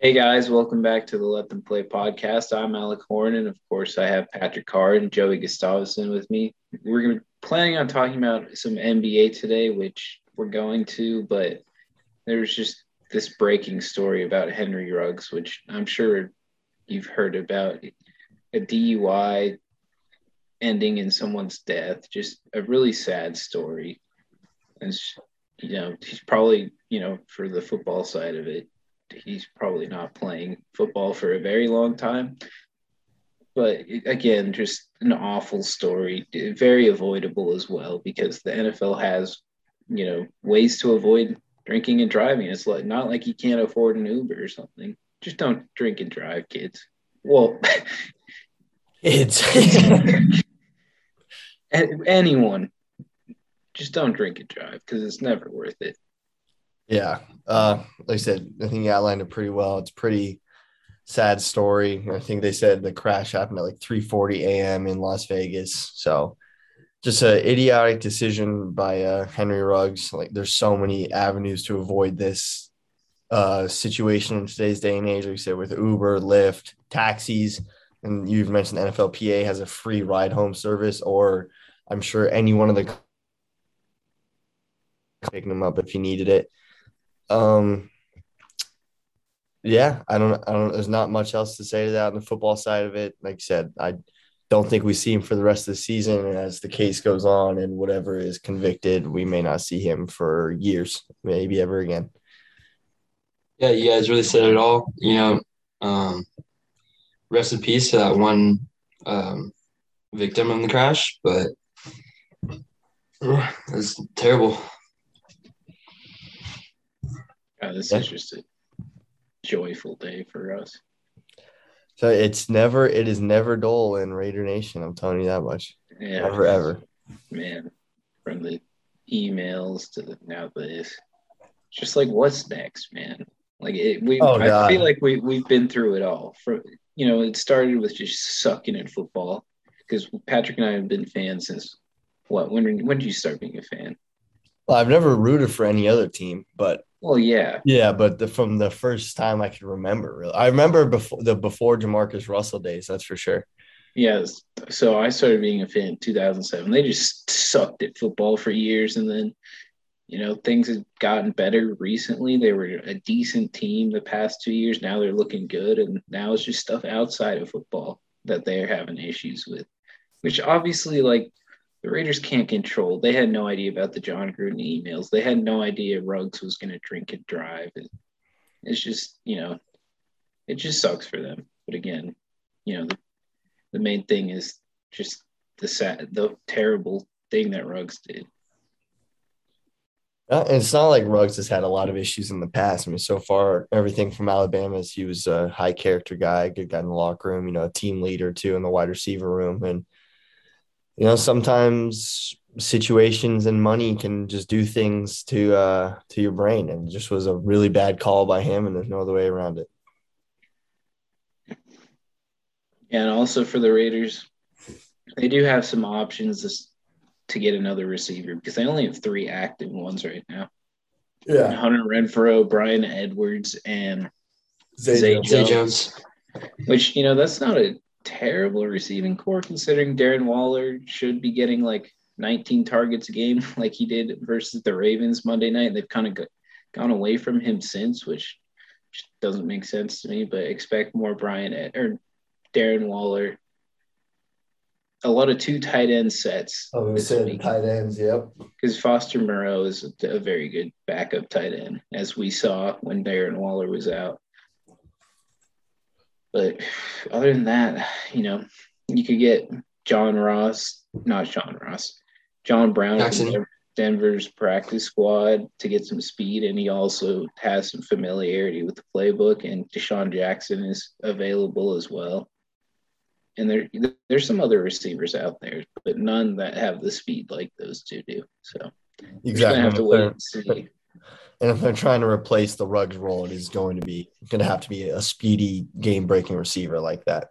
Hey guys, welcome back to the Let Them Play podcast. I'm Alec Horn, and of course, I have Patrick Carr and Joey Gustavson with me. We're planning on talking about some NBA today, which we're going to, but there's just this breaking story about Henry Ruggs, which I'm sure you've heard about a DUI ending in someone's death. Just a really sad story. And, you know, he's probably, you know, for the football side of it, he's probably not playing football for a very long time. But again, just an awful story, very avoidable as well, because the NFL has, you know, ways to avoid drinking and driving. It's like not like you can't afford an Uber or something. Just don't drink and drive, kids. Well, kids. anyone, just don't drink and drive because it's never worth it. Yeah. Uh, like I said, I think you outlined it pretty well. It's pretty sad story. I think they said the crash happened at like 3:40 a.m. in Las Vegas. So just an idiotic decision by uh, Henry Ruggs. Like there's so many avenues to avoid this uh, situation in today's day and age. Like you said, with Uber, Lyft, taxis, and you've mentioned NFLPA has a free ride home service, or I'm sure any one of the picking them up if you needed it. Um, yeah, I don't, I don't. There's not much else to say to that on the football side of it. Like I said, I don't think we see him for the rest of the season. And as the case goes on and whatever is convicted, we may not see him for years, maybe ever again. Yeah, you guys really said it all. You know, um, rest in peace to that one um, victim in the crash, but it's terrible. God, this yeah. is just a joyful day for us. So it's never, it is never dull in Raider Nation. I'm telling you that much. Yeah, never ever. Man, from the emails to the now this, just like what's next, man. Like it, we, oh, I feel like we we've been through it all. For you know, it started with just sucking at football because Patrick and I have been fans since what? When when did you start being a fan? Well, I've never rooted for any other team, but well, yeah, yeah, but the, from the first time I can remember, really, I remember before the before JaMarcus Russell days. That's for sure. Yes, so I started being a fan in 2007. They just sucked at football for years, and then you know things have gotten better recently. They were a decent team the past two years. Now they're looking good, and now it's just stuff outside of football that they're having issues with, which obviously like the Raiders can't control. They had no idea about the Jon Gruden emails. They had no idea Ruggs was going to drink and drive. It's just, you know, it just sucks for them. But again, you know, the, the main thing is just the sad, the terrible thing that Ruggs did. Uh, it's not like Ruggs has had a lot of issues in the past. I mean, so far, everything from Alabama is he was a high character guy, good guy in the locker room, you know, a team leader too in the wide receiver room. And you know sometimes situations and money can just do things to uh to your brain and it just was a really bad call by him and there's no other way around it. And also for the raiders they do have some options to get another receiver because they only have three active ones right now. Yeah. Hunter renfrow Bryan Edwards and zay, zay, jones. zay jones. Which you know that's not a terrible receiving corps considering Darren Waller should be getting like 19 targets a game like he did versus the Ravens Monday night. They've kind of got, gone away from him since, which doesn't make sense to me, but expect more Brian or Darren Waller. A lot of two tight end sets. Oh, we said tight ends, yep. Because Foster Moreau is a, a very good backup tight end, as we saw when Darren Waller was out. But other than that, you know, you could get John Ross, not John Ross, John Brown from Denver's practice squad to get some speed, and he also has some familiarity with the playbook. And DeSean Jackson is available as well. And there, there's some other receivers out there, but none that have the speed like those two do. So exactly, have to wait and see. And if they're trying to replace the Ruggs role, it is going to be going to have to be a speedy, game breaking receiver like that.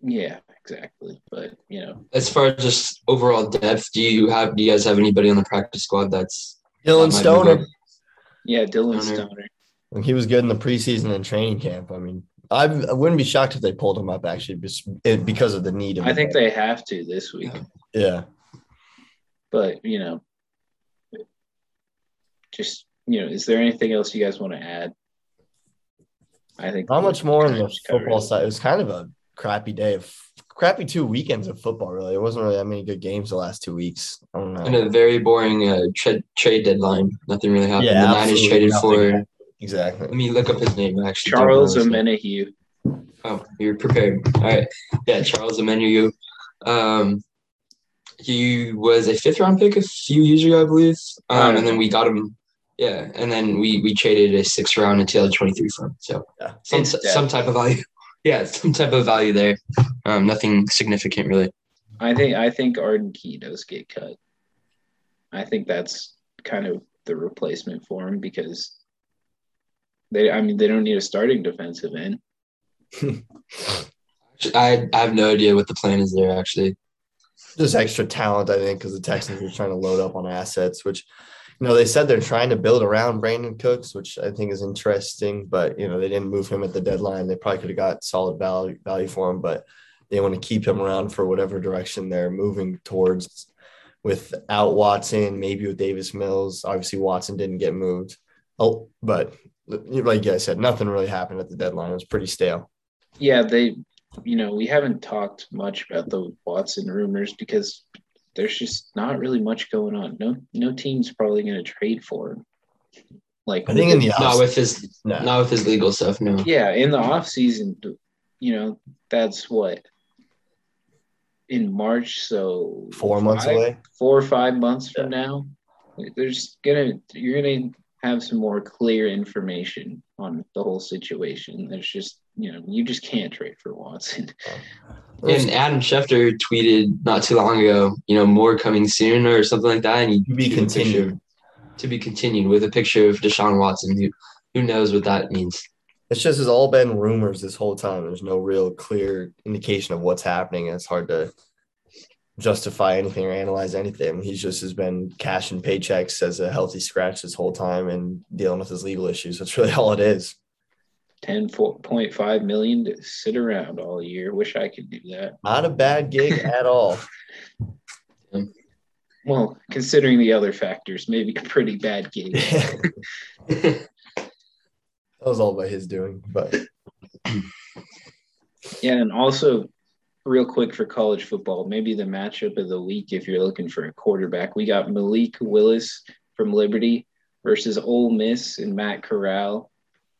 Yeah, exactly. But you know, as far as just overall depth, do you have do you guys have anybody on the practice squad that's Dillon Stoner? Yeah, Dillon Stoner. Stoner. And he was good in the preseason and training camp. I mean, I I wouldn't be shocked if they pulled him up actually because of the need. Of I think game. they have to this week, yeah. but you know, just you know, is there anything else you guys want to add? I think Not much more on the football it. side. It was kind of a crappy day of crappy two weekends of football. Really, it wasn't really that many good games the last two weeks. I don't know. And a very boring uh, trade trade deadline. Nothing really happened. Yeah, the Niners traded nothing for. exactly. Let me look up his name. Actually, Charles Don't know Omenihu. Oh, you're prepared. All right. Yeah, Charles Omenihu. Um, he was a fifth round pick a few years ago, I believe. Um, and then we got him. Yeah, and then we we traded a sixth round in 2023 for him. So Yeah. some depth. some type of value. Yeah, some type of value there. Um, nothing significant really. I think I think Arden Key does get cut. I think that's kind of the replacement for him because they I mean they don't need a starting defensive end. I, I have no idea what the plan is there actually. Just extra talent, I think, because the Texans are trying to load up on assets, which you know they said they're trying to build around Brandin Cooks, which I think is interesting. But you know they didn't move him at the deadline. They probably could have got solid value value for him, but they want to keep him around for whatever direction they're moving towards. Without Watson, maybe with Davis Mills. Obviously, Watson didn't get moved. Oh, but like I said, nothing really happened at the deadline. It was pretty stale. Yeah, they you know, we haven't talked much about the Watson rumors because there's just not really much going on. No no team's probably gonna trade for him. Like I think in the Not with his No. not with his legal stuff. No. yeah, in the off season, you know, that's what in March, so four months five- away. four or five months from now, there's gonna you're gonna have some more clear information on the whole situation. There's just you know you just can't trade for Watson. And Adam Schefter tweeted not too long ago, you know, more coming soon or something like that. And he To be tweeted a picture- continued. To be continued with a picture of Deshaun Watson. Who who knows what that means? It's just has all been rumors this whole time. There's no real clear indication of what's happening. and It's hard to justify anything or analyze anything. He's just has been cashing paychecks as a healthy scratch this whole time and dealing with his legal issues. That's really all it is. Ten point five million to sit around all year. Wish I could do that. Not a bad gig at all. Well, considering the other factors, maybe a pretty bad gig. that was all by his doing. But Yeah, and also real quick for college football, maybe the matchup of the week if you're looking for a quarterback. We got Malik Willis from Liberty versus Ole Miss and Matt Corral.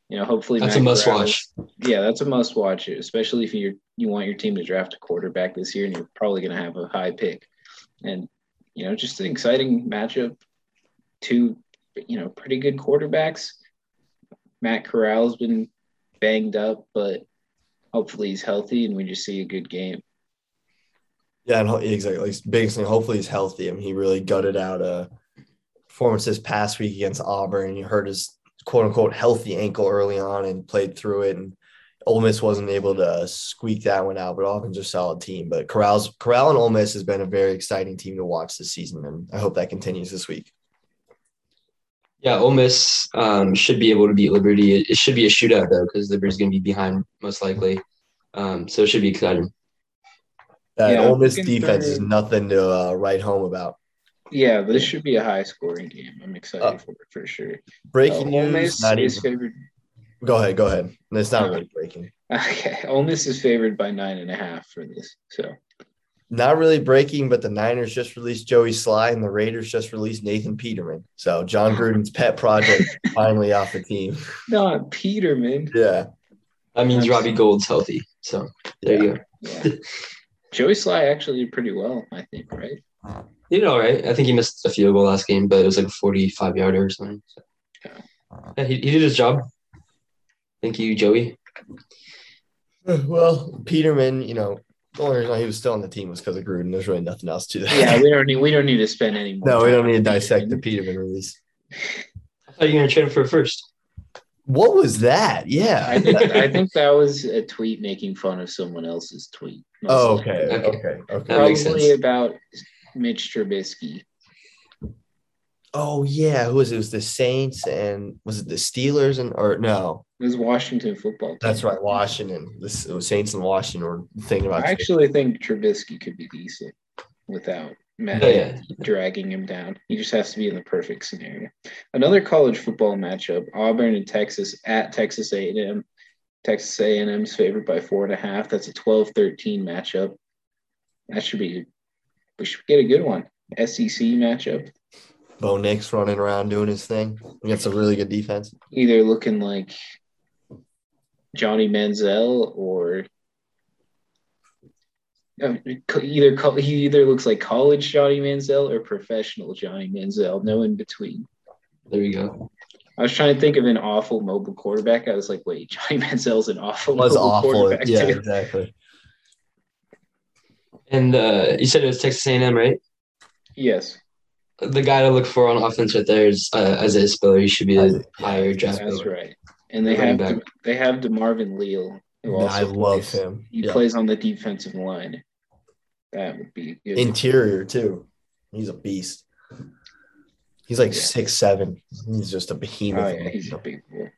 You know, hopefully That's a must Corral- watch. Yeah, that's a must watch, especially if you you want your team to draft a quarterback this year and you're probably going to have a high pick. And you know, just an exciting matchup. Two, you know, pretty good quarterbacks. Matt Corral's been banged up, but hopefully he's healthy and we just see a good game. yeah, and exactly. Like, biggest thing, hopefully he's healthy. I mean, he really gutted out a performance this past week against Auburn. You heard his quote unquote healthy ankle early on and played through it. And Ole Miss wasn't able to squeak that one out, but Auburn's a solid team. But Corral's Corral and Ole Miss has been a very exciting team to watch this season, and I hope that continues this week. Yeah, Ole Miss um, should be able to beat Liberty. It, it should be a shootout though, because Liberty's going to be behind most likely. Um, so it should be exciting. That Yeah, Ole Miss defense for- is nothing to uh, write home about. Yeah, this should be a high scoring game. I'm excited Uh, for it for sure. Breaking Uh, Ole news. Miss Not even, favored. go ahead. Go ahead. It's not Uh, really breaking. Okay, Ole Miss is favored by nine and a half for this. So Not really breaking, but the Niners just released Joey Slye and the Raiders just released Nathan Peterman. So Jon Gruden's pet project finally off the team. not Peterman. Yeah. That means That's- Robbie Gould's healthy. So there you go. Yeah. Joey Slye actually did pretty well, I think, right? He did all right. I think he missed a field goal last game, but it was like a 45 yarder or something. So, yeah, he, he did his job. Thank you, Joey. Well, Peterman, you know, the only reason why he was still on the team was because of Gruden. There's really nothing else to that. Yeah, we don't need we don't need to spend any more. no, we don't need to on dissect the Peterman. Peterman release. I thought you were going to trade him for a first. What was that? Yeah. I think I think that was a tweet making fun of someone else's tweet. oh, likely. okay. Okay. Okay. Okay. That makes Probably sense. about Mitch Trubisky. Oh yeah, who was it? It was the Saints and was it the Steelers and or no? It was Washington football. Team. That's right, Washington. The Saints and Washington were thinking about. I actually think Trubisky could be decent without Matt Oh, yeah. dragging him down. He just has to be in the perfect scenario. Another college football matchup: Auburn and Texas at Texas A&M. Texas A&M's favored by four and a half. That's a 12-13 matchup. That should be. We should get a good one. SEC matchup. Bo Nix running around doing his thing against a really good defense. Either looking like Johnny Manziel or uh, either he either looks like college Johnny Manziel or professional Johnny Manziel. No in between. There you go. I was trying to think of an awful mobile quarterback. I was like, wait, Johnny Manziel's an awful Was mobile awful. quarterback Yeah, too. exactly. And uh, you said it was Texas A&M, right? Yes, The guy to look for on offense right there is uh, Isaiah Spiller. He should be a Isaiah- higher draft that's pick. right. And they Running have back. they have DeMarvin Leal, who also I love plays, him. He Yeah. plays on the defensive line. That would be good. Interior too. He's a beast. He's like Yeah. six seven. He's just a behemoth. Oh yeah, he's a big boy.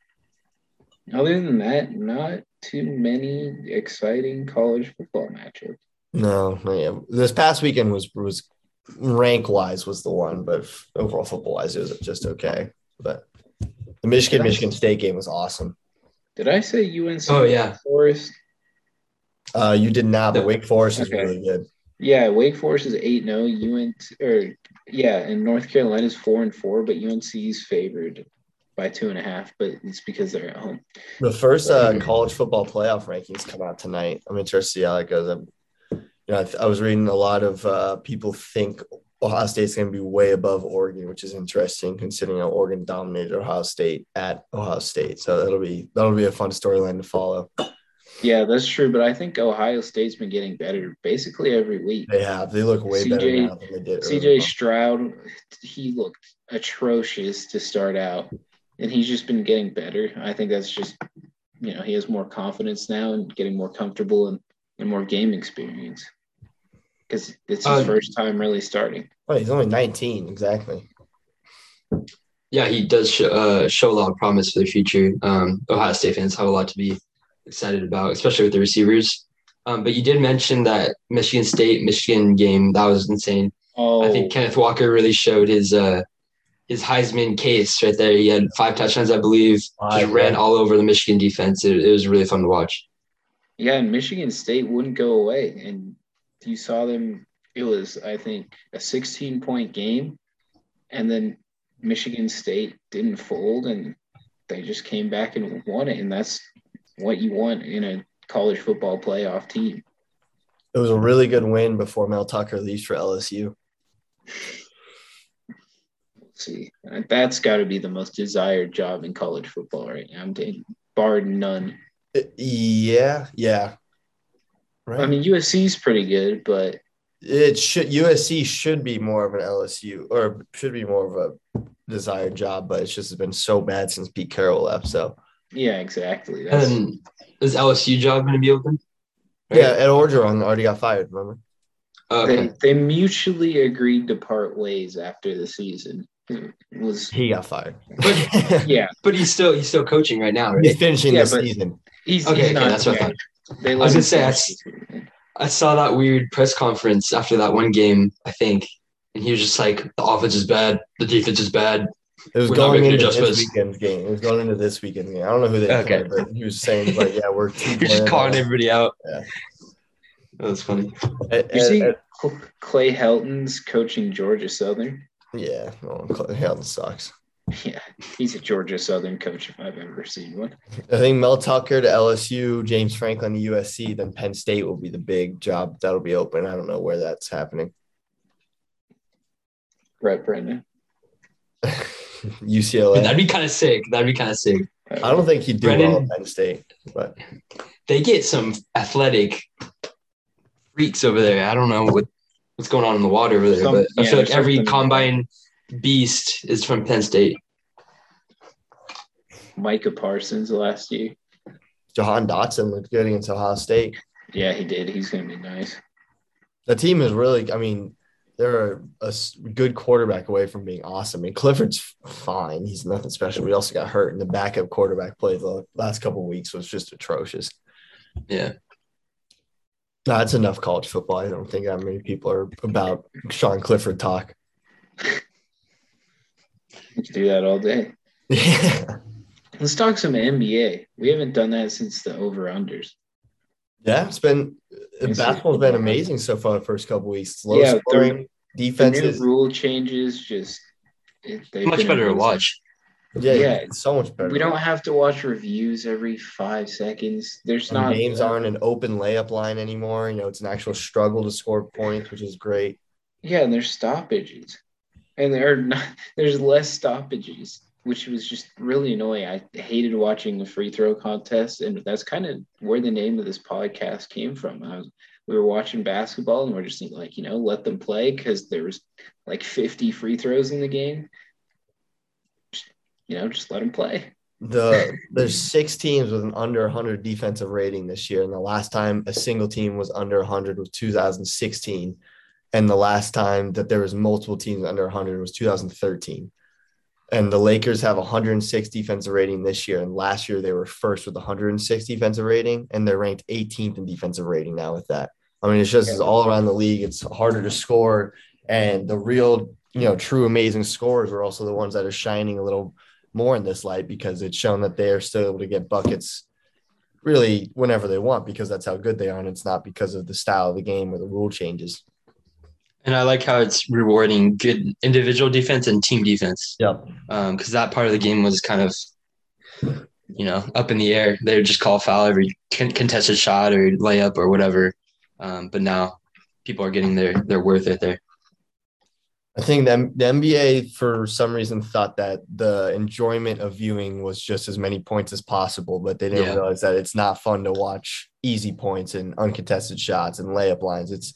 Other than that, not too many exciting college football matchups. No, no, yeah. This past weekend was was rank wise was the one, but overall football wise it was just okay. But the Michigan Michigan State game was awesome. Did I say UNC? Oh, yeah. Forest. Uh, you did not, but Wake Forest is Okay. really good. Yeah, Wake Forest is eight 0 UNC or yeah, and North Carolina is four and four, but UNC is favored by two and a half. But it's because they're at home. The first uh, college football playoff rankings come out tonight. I'm interested to see how it goes. I'm, you know, I, th- I was reading a lot of uh, people think Ohio State's going to be way above Oregon, which is interesting considering how Oregon dominated Ohio State at Ohio State. So that'll be that'll be a fun storyline to follow. Yeah, that's true. But I think Ohio State's been getting better basically every week. They have they look way better CJ now than they did. CJ. Stroud, he looked atrocious to start out, and he's just been getting better. I think that's just, you know, he has more confidence now and getting more comfortable and, and more game experience because it's his Uh, first time really starting. Oh, he's only 19, exactly. Yeah, he does show, uh, show a lot of promise for the future. Um, Ohio State fans have a lot to be excited about, especially with the receivers. Um, but you did mention that Michigan State Michigan game that was insane. Oh, I think Kenneth Walker really showed his uh, his Heisman case right there. He had five touchdowns, I believe. Five, Just ran all over the Michigan defense. It, it was really fun to watch. yeah, and Michigan State wouldn't go away, and you saw them. It was, I think, a 16 point game, and then Michigan State didn't fold, and they just came back and won it, and that's what you want in a college football playoff team. It was a really good win before Mel Tucker leaves for LSU. see, that's got to be the most desired job in college football right now. I'm taking, bar none. Uh, Yeah, yeah. Right. I mean, USC's pretty good, but it should USC should be more of an LSU or should be more of a desired job, but it's just been so bad since Pete Carroll left. So yeah, exactly. That's, And is LSU job going to be open? yeah, Ed Orgeron already got fired. Remember? Oh, they, okay. they mutually agreed to part ways after the season. It was He got fired. yeah, But he's still he's still coaching right now, right? He's finishing Yeah, the season. he's, Okay, he's okay, not. that's what I thought. They I was gonna say, I finish s- the season. I saw that weird press conference after that one game, I think, and he was just like, "The offense is bad, the defense is bad." It was We're going into this adjustments. weekend's game. It was going into this weekend's game. I don't know who they Okay. played, but he was saying like, yeah, we're two You're just players. calling everybody out. Yeah. That was funny. Ed- You Ed- see Ed- Clay Helton's coaching Georgia Southern. yeah, no, Clay Helton sucks. Yeah, he's a Georgia Southern coach if I've ever seen one. I think Mel Tucker to LSU, James Franklin to USC, then Penn State will be the big job that'll be open. I don't know where that's happening. Right, Brennan. UCLA. That'd be kind of sick. That'd be kind of sick. I don't think he'd do Brennan- well at Penn State, but They get some athletic freaks over there. I don't know what what's going on in the water over there, Some- but I yeah, feel like every something- combine beast is from Penn State. Micah Parsons last year. Jahan Dotson looked good against Ohio State. Yeah, he did. He's gonna be nice. The team is really, I mean, they're a good quarterback away from being awesome. I mean, Clifford's fine; he's nothing special. We also got hurt, and the backup quarterback play the last couple weeks was just atrocious. Yeah. That's enough college football. I don't think that many people are about Sean Clifford talk. do that all day. Yeah. Let's talk some NBA. We haven't done that since the over unders. Yeah, it's been basketball's been amazing so far the first couple weeks. Low yeah, scoring the defenses. new rule changes just it, Much been better to watch. Yeah, Yeah. it's so much better. We don't have to watch reviews every five seconds. There's And not games aren't an open layup line anymore. You know, it's an actual struggle to score points, which is great. Yeah, and there's stoppages, and there are not, there's less stoppages, which was just really annoying. I hated watching the free throw contest, and that's kind of where the name of this podcast came from. I was we were watching basketball, and we're just like, you know, let them play because there was like 50 free throws in the game. Just, you know, just let them play. The there's six teams with an under 100 defensive rating this year, and the last time a single team was under 100 was 2016, and the last time that there was multiple teams under 100 was 2013. And the Lakers have 106 defensive rating this year, and last year they were first with 106 defensive rating, and they're ranked 18th in defensive rating now with that. I mean, it's just it's all around the league. It's harder to score, and the real, you know, true amazing scorers are also the ones that are shining a little more in this light because it's shown that they are still able to get buckets really whenever they want because that's how good they are, and it's not because of the style of the game or the rule changes. And I like how it's rewarding good individual defense and team defense. Yep. because that part of the game was kind of, you know, up in the air. They would just call foul every contested shot or layup or whatever. Um, but now people are getting their their worth it there. I think the, the NBA, for some reason, thought that the enjoyment of viewing was just as many points as possible, but they didn't Yeah. realize that it's not fun to watch easy points and uncontested shots and layup lines. It's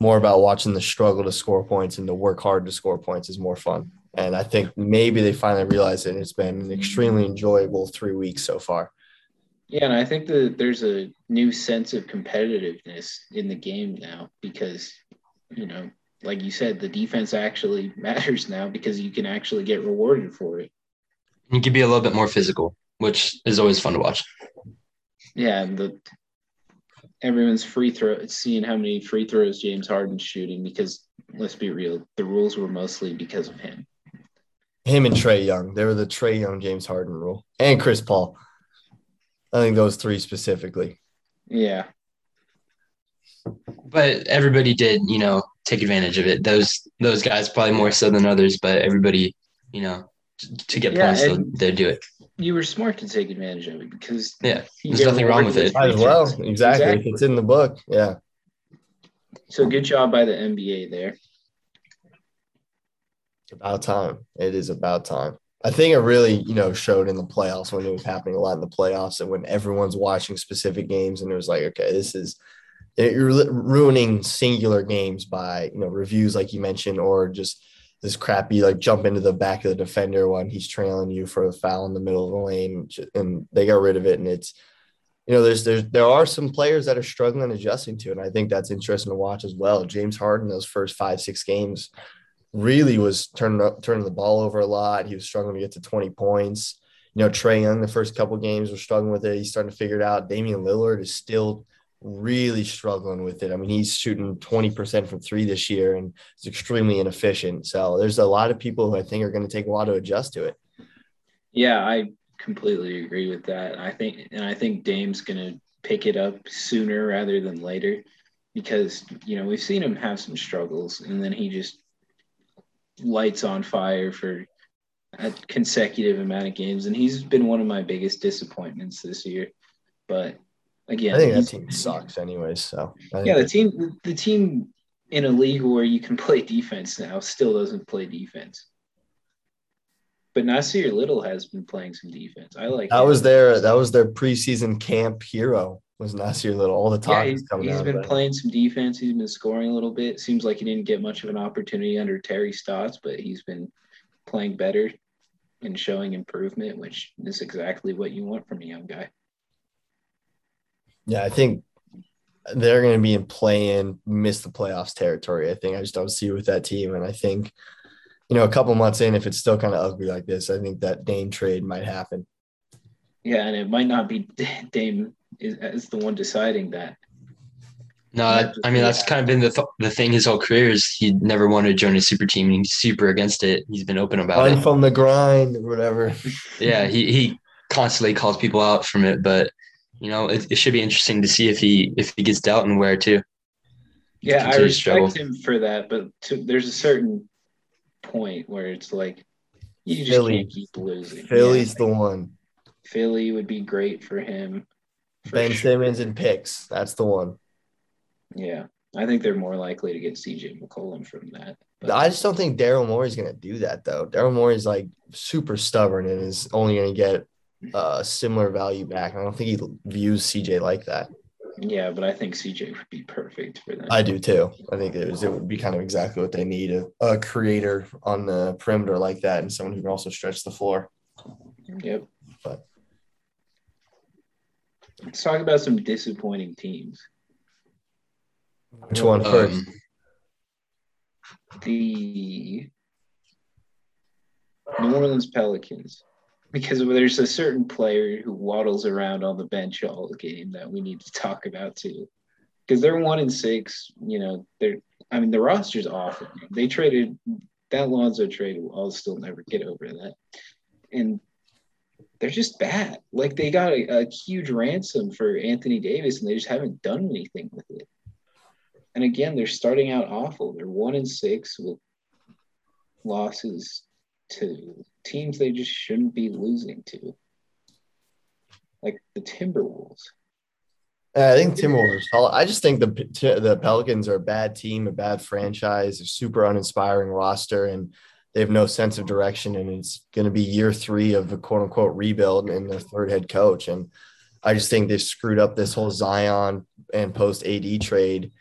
more about watching the struggle to score points and to work hard to score points is more fun. And I think maybe they finally realized it. And it's been an extremely enjoyable three weeks so far. Yeah, and I think that there's a new sense of competitiveness in the game now because, you know, like you said, the defense actually matters now because you can actually get rewarded for it. You can be a little bit more physical, which is always fun to watch. Yeah, and the everyone's free throw seeing how many free throws James Harden's shooting because let's be real, the rules were mostly because of him. Him and Trae Young, they were the Trae Young, James Harden rule, and Chris Paul. I think those three specifically. Yeah. But everybody did, you know, take advantage of it. Those those guys probably more so than others, but everybody, you know, t- to get Yeah, points, they'll, they'll do it. You were smart to take advantage of it because Yeah, there's nothing wrong with it. As well. throws. Exactly. It's in the book. Yeah. So good job by the NBA there. About time. It is about time. I think it really, you know, showed in the playoffs when it was happening a lot in the playoffs and when everyone's watching specific games and it was like, okay, this is you're ruining singular games by, you know, reviews like you mentioned or just this crappy like jump into the back of the defender when he's trailing you for a foul in the middle of the lane and they got rid of it and it's you know, there's there's there are some players that are struggling adjusting to. And I think that's interesting to watch as well. James Harden, those first five, six games, really was turning up, turning the ball over a lot. He was struggling to get to 20 points. You know, Trae Young, the first couple games was struggling with it. He's starting to figure it out. Damian Lillard is still really struggling with it. I mean, he's shooting 20% from three this year and it's extremely inefficient. So there's a lot of people who I think are going to take a while to adjust to it. Yeah, I completely agree with that. I think, and I think Dame's going to pick it up sooner rather than later because, you know, we've seen him have some struggles and then he just lights on fire for a consecutive amount of games. And he's been one of my biggest disappointments this year. But again, I think that team sucks anyways. So Yeah, the team, the team in a league where you can play defense now still doesn't play defense. But Nassir Little has been playing some defense. I like that him. was their that was their preseason camp hero was Nassir Little. All the time. Yeah, he's, he's out been playing some defense. He's been scoring a little bit. Seems like he didn't get much of an opportunity under Terry Stotts, but he's been playing better and showing improvement, which is exactly what you want from a young guy. Yeah, I think they're going to be in play-in, miss the playoffs territory. I think I just don't see it with that team, and I think you know a couple months in, if it's still kind of ugly like this, I think that Dame trade might happen. Yeah, and it might not be Dame is the one deciding that. No, I, I mean that's kind of been the th- the thing his whole career is he never wanted to join a super team. He's super against it. He's been open about Run it. from the grind or whatever. Yeah, he he constantly calls people out from it, but you know it, it should be interesting to see if he if he gets dealt and where too. Yeah, I respect struggle. him for that, but to, there's a certain point where it's like you just Philly. can't keep losing. Philly's Yeah, the one. Philly would be great for him. for Ben sure. Simmons and picks. That's the one. Yeah, I think they're more likely to get CJ McCollum from that. But I just don't think Daryl Morey's going to do that though. Daryl Morey's like super stubborn and is only going to get uh, similar value back. I don't think he views CJ like that. yeah, but I think CJ would be perfect for them. I do too. I think it, was, it would be kind of exactly what they need a, a creator on the perimeter like that and someone who can also stretch the floor. Yep. But- Let's talk about some disappointing teams. Which one first? Um, The New Orleans Pelicans. Because there's a certain player who waddles around on the bench all the game that we need to talk about too. Because they're one and six, you know, they're I mean the roster's awful. They traded that Lonzo trade, I'll still never get over that. And they're just bad. Like they got a, a huge ransom for Anthony Davis and they just haven't done anything with it. And again, they're starting out awful. They're one and six with losses to teams they just shouldn't be losing to, like the Timberwolves. Uh, I think Timberwolves. I just think the the Pelicans are a bad team, a bad franchise, a super uninspiring roster, and they have no sense of direction. And it's going to be year three of a quote unquote rebuild and their third head coach. And I just think they screwed up this whole Zion and post AD trade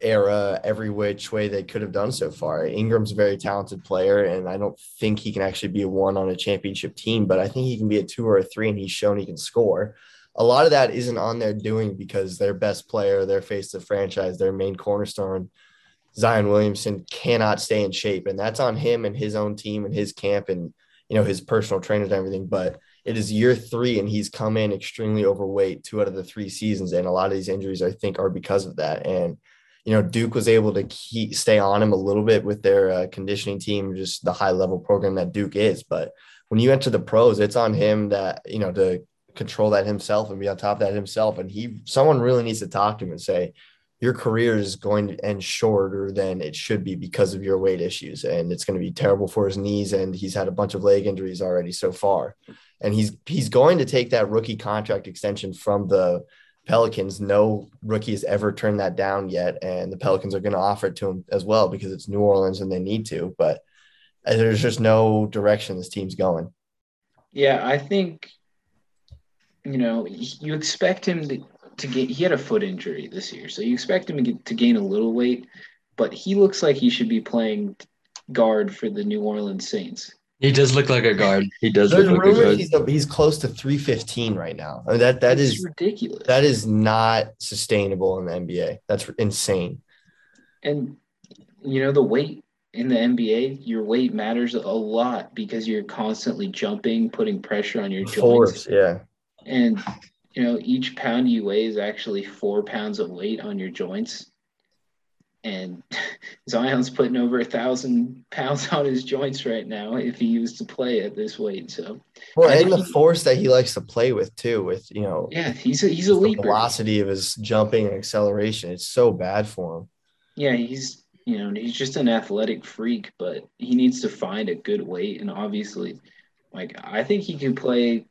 era every which way they could have done so far. Ingram's a very talented player, and I don't think he can actually be a one on a championship team, but I think he can be a two or a three, and he's shown he can score. A lot of that isn't on their doing because their best player, their face of the franchise, their main cornerstone, Zion Williamson, cannot stay in shape. And that's on him and his own team and his camp and you know his personal trainers and everything. But it is year three, and he's come in extremely overweight two out of the three seasons. And a lot of these injuries, I think, are because of that. And you know, Duke was able to keep stay on him a little bit with their uh, conditioning team, just the high level program that Duke is. But when you enter the pros, it's on him that you know to control that himself and be on top of that himself. And he, someone really needs to talk to him and say, your career is going to end shorter than it should be because of your weight issues, and it's going to be terrible for his knees. And he's had a bunch of leg injuries already so far, and he's he's going to take that rookie contract extension from the Pelicans. No rookie has ever turned that down yet, and the Pelicans are going to offer it to him as well because it's New Orleans and they need to. But uh, there's just no direction this team's going. Yeah, I think you know you expect him to, to get. He had a foot injury this year, so you expect him to get to gain a little weight, but he looks like he should be playing guard for the New Orleans Saints. He does look like a guard. He does There's look like a rumors guard. he's, he's close to 315 right now. I mean, that that It's is ridiculous. that is not sustainable in the NBA. That's insane. And you know the weight in the NBA, your weight matters a lot because you're constantly jumping, putting pressure on your joints. Force, yeah. And you know, each pound you weigh is actually four pounds of weight on your joints. And Zion's putting over a thousand pounds on his joints right now if he used to play at this weight. So Well, and the think- force that he likes to play with too, with you know yeah, he's a he's a the leaper. velocity of his jumping and acceleration. It's so bad for him. Yeah, he's you know he's just an athletic freak, but he needs to find a good weight. And obviously, like I think he could play.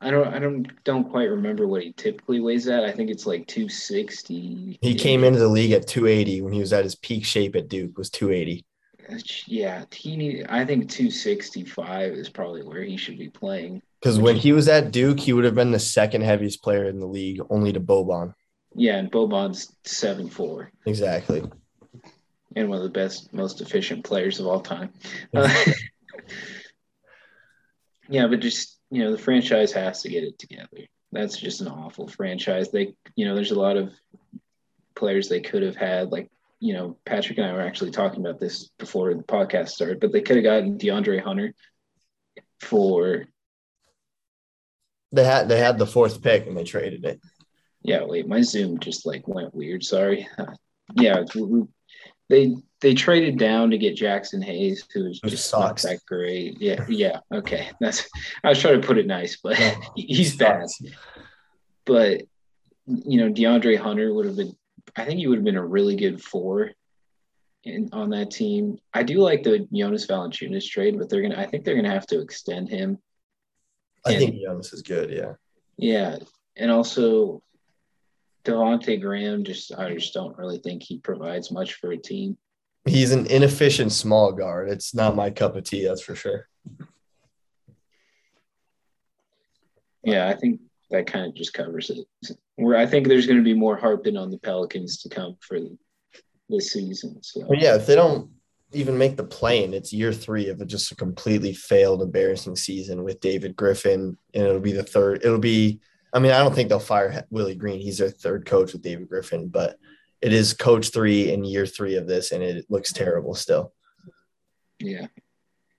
I don't I don't don't quite remember what he typically weighs at. I think it's like two sixty. He came into the league at 280 when he was at his peak shape at Duke was 280. Yeah, he need. I think two sixty five is probably where he should be playing. Because when he was at Duke, he would have been the second heaviest player in the league, only to Boban. Yeah, and Boban's seven four Exactly. and one of the best, most efficient players of all time. Uh, yeah, but just you know, the franchise has to get it together. That's just an awful franchise. They, you know, there's a lot of players they could have had. Like, you know, Patrick and I were actually talking about this before the podcast started, but they could have gotten DeAndre Hunter for They had they had the fourth pick and they traded it. yeah. Wait, my Zoom just like went weird. Sorry. Yeah, they they traded down to get Jaxson Hayes, who was just not sucks. that great. Yeah, yeah. Okay, that's. I was trying to put it nice, but No, he's bad. but you know, DeAndre Hunter would have been. I think he would have been a really good four in on that team. I do like the Jonas Valanciunas trade, but they're gonna. I think they're gonna have to extend him. I And- think Jonas is good. Yeah. Yeah, and also Devonte Graham. Just I just don't really think he provides much for a team. He's an inefficient small guard. It's not my cup of tea, that's for sure. Yeah, I think that kind of just covers it. Where I think there's going to be more harping on the Pelicans to come for this season. So But yeah, if they don't even make the plane, it's year three of a, just a completely failed, embarrassing season with David Griffin, and it'll be the third. It'll be. I mean, I don't think they'll fire Willie Green. He's their third coach with David Griffin, but it is coach three in year three of this, and it looks terrible still. yeah,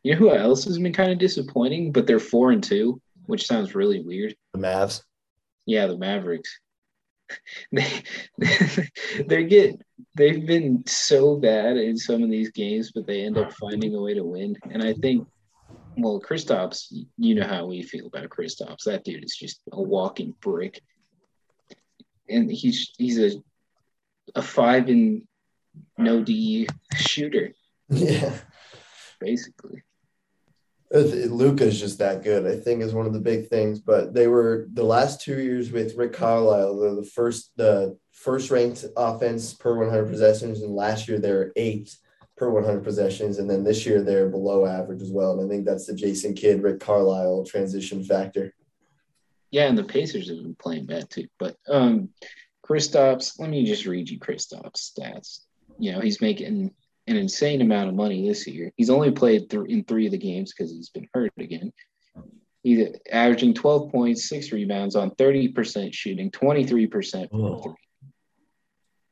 you know who else has been kind of disappointing, but they're four and two, which sounds really weird. The Mavs. Yeah, the Mavericks. They they're get they've been so bad in some of these games, but they end up finding a way to win. And I think, well, Kristaps, you know how we feel about Kristaps. That dude is just a walking brick, and he's he's a a five and no D shooter Yeah. basically. Luka's just that good, I think, is one of the big things. But they were the last two years with Rick Carlisle, they're the first the first ranked offense per 100 possessions, and last year they're eighth per 100 possessions, and then this year they're below average as well. And I think that's the Jason Kidd, Rick Carlisle transition factor. Yeah, and the Pacers have been playing bad too. But um Kristaps, let me just read you Kristaps stats. You know, he's making an insane amount of money this year. He's only played th- in three of the games because he's been hurt again. He's averaging 12 points, six rebounds on 30% shooting, 23% from three.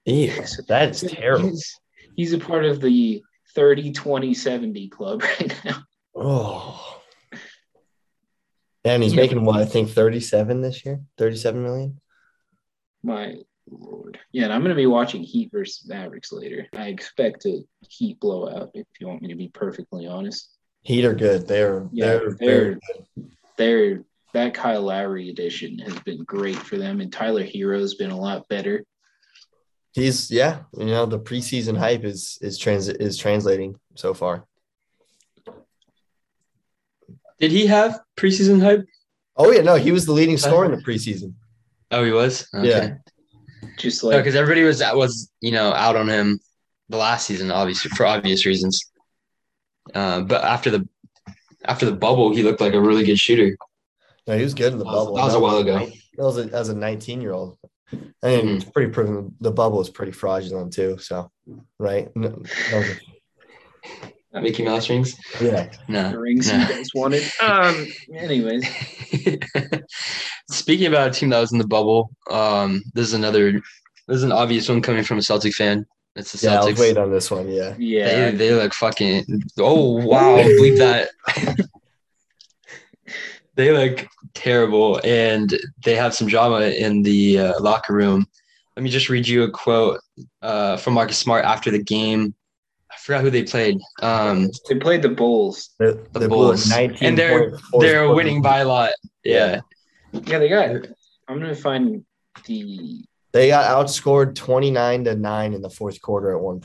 Ew, that's terrible. He's, he's a part of the 30, 20, 70 club right now. Oh. And he's Yeah. making what I think 37 this year, 37 million. My lord. Yeah, and I'm going to be watching Heat versus Mavericks later. I expect a Heat blowout, if you want me to be perfectly honest. Heat are good. They're Yeah, they're, they're- they're They're, that Kyle Lowry addition has been great for them, and Tyler Herro's been a lot better. he's yeah, you know, the preseason hype is is trans is translating so far. Did he have preseason hype? Oh yeah, no, he was the leading scorer in the preseason. Oh, he was. Yeah. Just No, like, because everybody was was you know out on him the last season, obviously for obvious reasons. Uh, but after the after the bubble, he looked like a really good shooter. No, he was good in the That was- bubble. that was a while ago. That was a, as a 19 year old. I mean, Mhm. it's pretty proven. The bubble is pretty fraudulent too. So, right? No, no, Mickey Mouse rings. yeah. the No. rings you guys wanted. Um, anyways, Speaking about a team that was in the bubble, um, this is another. This is an obvious one coming from a Celtic fan. It's the Yeah, I was Celtics. waiting on this one. Yeah. yeah, They, they look fucking. Oh wow! Believe that. they look terrible, and they have some drama in the uh, locker room. Let me just read you a quote uh, from Marcus Smart after the game. I forgot who they played. Um, they played the Bulls. The, The the Bulls. Bulls, And they're- they're quarter. winning by a lot. Yeah. Yeah, they got. I'm gonna find the. They got outscored 29 to 9 in the fourth quarter at one.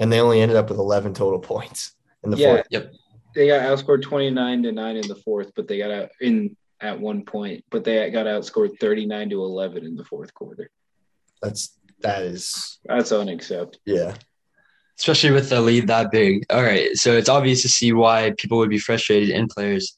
And they only ended up with 11 total points in the Yeah, fourth. they got outscored 29 to 9 in the fourth but they got out in at one point but they got outscored 39 to 11 in the fourth quarter That's that is that's unacceptable yeah. Especially with the lead that big. All right, so it's obvious to see why people would be frustrated in players.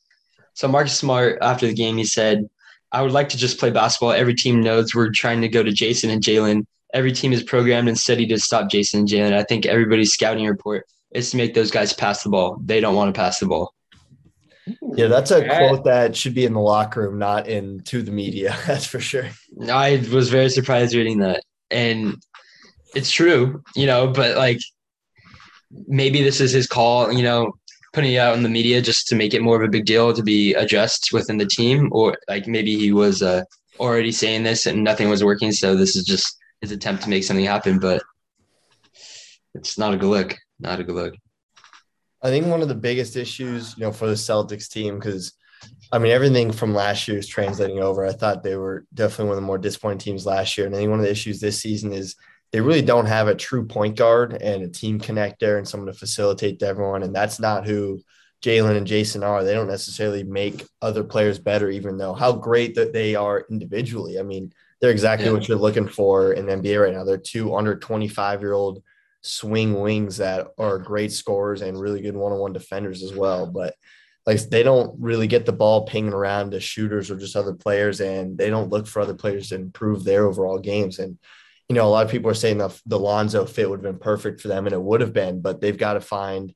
So Marcus Smart after the game, he said, "I would like to just play basketball. Every team knows we're trying to go to Jayson and Jalen. Every team is programmed and studied to stop Jayson and Jalen. I think everybody's scouting report is to make those guys pass the ball. They don't want to pass the ball. Yeah, that's a That- quote that should be in the locker room, not in to the media. That's for sure. I was very surprised reading that. and it's true, you know. But like, maybe this is his call, you know, putting it out in the media just to make it more of a big deal to be addressed within the team, or like maybe he was uh, already saying this and nothing was working, so this is just his attempt to make something happen. But it's not a good look. Not a good look. I think one of the biggest issues, you know, for the Celtics team, because I mean, everything from last year is translating over. I thought they were definitely one of the more disappointing teams last year. And I think one of the issues this season is they really don't have a true point guard and a team connector and someone to facilitate to everyone. And that's not who Jaylen and Jayson are. They don't necessarily make other players better, even though how great that they are individually. I mean, they're exactly yeah. what you're looking for in the NBA right now. They're two under 25 year old swing wings that are great scorers and really good one-on-one defenders as well. But like they don't really get the ball pinging around to shooters or just other players, and they don't look for other players to improve their overall games. And you know, a lot of people are saying the the Lonzo fit would have been perfect for them, and it would have been, but they've got to find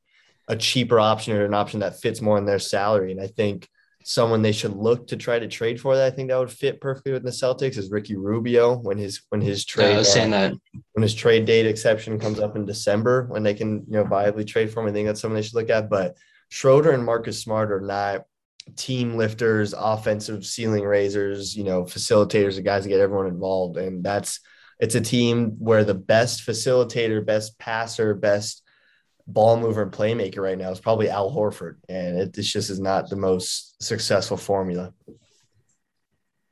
a cheaper option or an option that fits more in their salary. And I think someone they should look to try to trade for that I think that would fit perfectly with the Celtics is Ricky Rubio when his when his trade was saying uh, that when his trade date exception comes up in December when they can you know viably trade for him. I think that's something they should look at. But Schroeder and Marcus Smart are not team lifters, offensive ceiling raisers, you know, facilitators, the guys that get everyone involved. And that's it's a team where the best facilitator, best passer, best ball mover and playmaker right now is probably Al Horford, and it this just is not the most successful formula.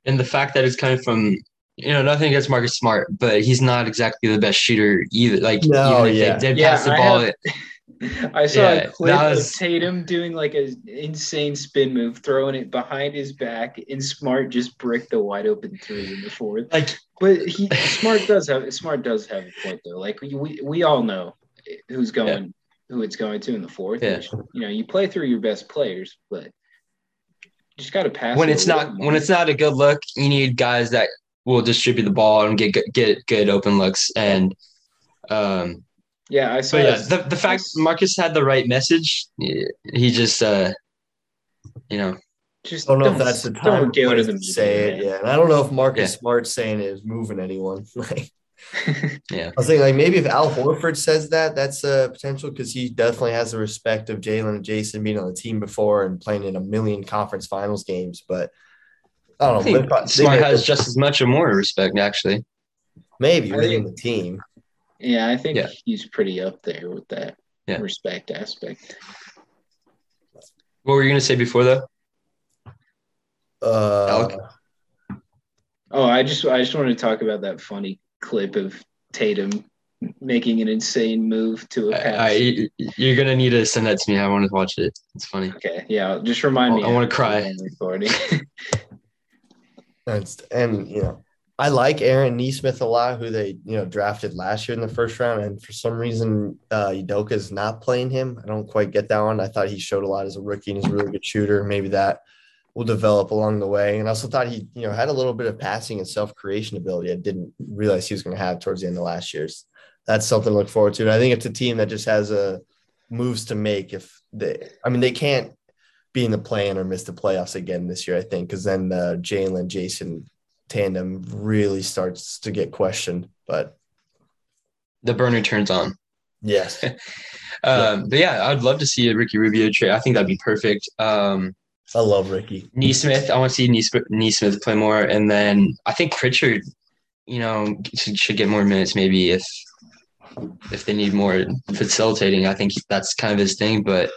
And the fact that it's coming from you know nothing against Marcus Smart, but he's not exactly the best shooter either. Like no, yeah, they, they yeah, pass the ball. Have, I saw yeah, a clip was, of Tatum doing like an insane spin move, throwing it behind his back, and Smart just bricked the wide open three in the fourth. Like, but he Smart does have Smart does have a point though. Like we we, all know who's going who it's going to in the fourth. Yeah. you know, you play through your best players, but you just got to pass. When it's not when it's not a good look, you need guys that will distribute the ball and get get good open looks. And um, yeah, I saw. yeah, the the fact Marcus had the right message, he just uh, you know. Just I don't know don't, if that's the time to say it. Yeah, and I don't know if Marcus yeah. Smart saying it is moving anyone. like yeah. I was thinking like maybe if Al Horford says that, that's a potential because he definitely has the respect of Jaylen and Jayson being on the team before and playing in a million conference finals games. But I don't know. I Smart has just as much or more respect, actually. Maybe within the team. Yeah, I think yeah. he's pretty up there with that yeah. respect aspect. What were you gonna say before though? Uh, Alec? Oh, I just I just wanted to talk about that funny clip of Tatum making an insane move to a pass. I, you're gonna need to send that to me. I want to watch it. It's funny. Okay, yeah, just remind me. I want to cry. Recording. and, and you know, I like Aaron Nesmith a lot, who they you know drafted last year in the first round, and for some reason, uh, Udoka is not playing him. I don't quite get that one. I thought he showed a lot as a rookie and he's a really good shooter. Maybe that will develop along the way. And I also thought he, you know, had a little bit of passing and self creation ability. I didn't realize he was going to have towards the end of last year's. That's something to look forward to. And I think it's a team that just has a uh, moves to make. If they, I mean, they can't be in the plan or miss the playoffs again this year. I think because then the Jaylen Jayson tandem really starts to get questioned. But the burner turns on. Yes. um, but yeah, I'd love to see a Ricky Rubio trade. I think that'd be perfect. Um, I love Ricky. Nesmith, I want to see Nesmith play more, and then I think Pritchard, you know, should, should get more minutes maybe if if they need more facilitating. I think that's kind of his thing, but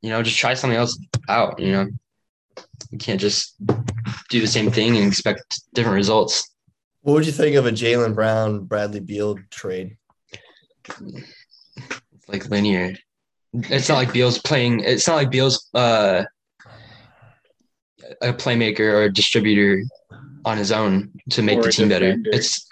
you know, just try something else out. You know, you can't just do the same thing and expect different results. What would you think of a Jaylen Brown Bradley Beal trade? It's like linear. It's not like Beal's playing. It's not like Beal's uh, a playmaker or a distributor on his own to make or the team better. It's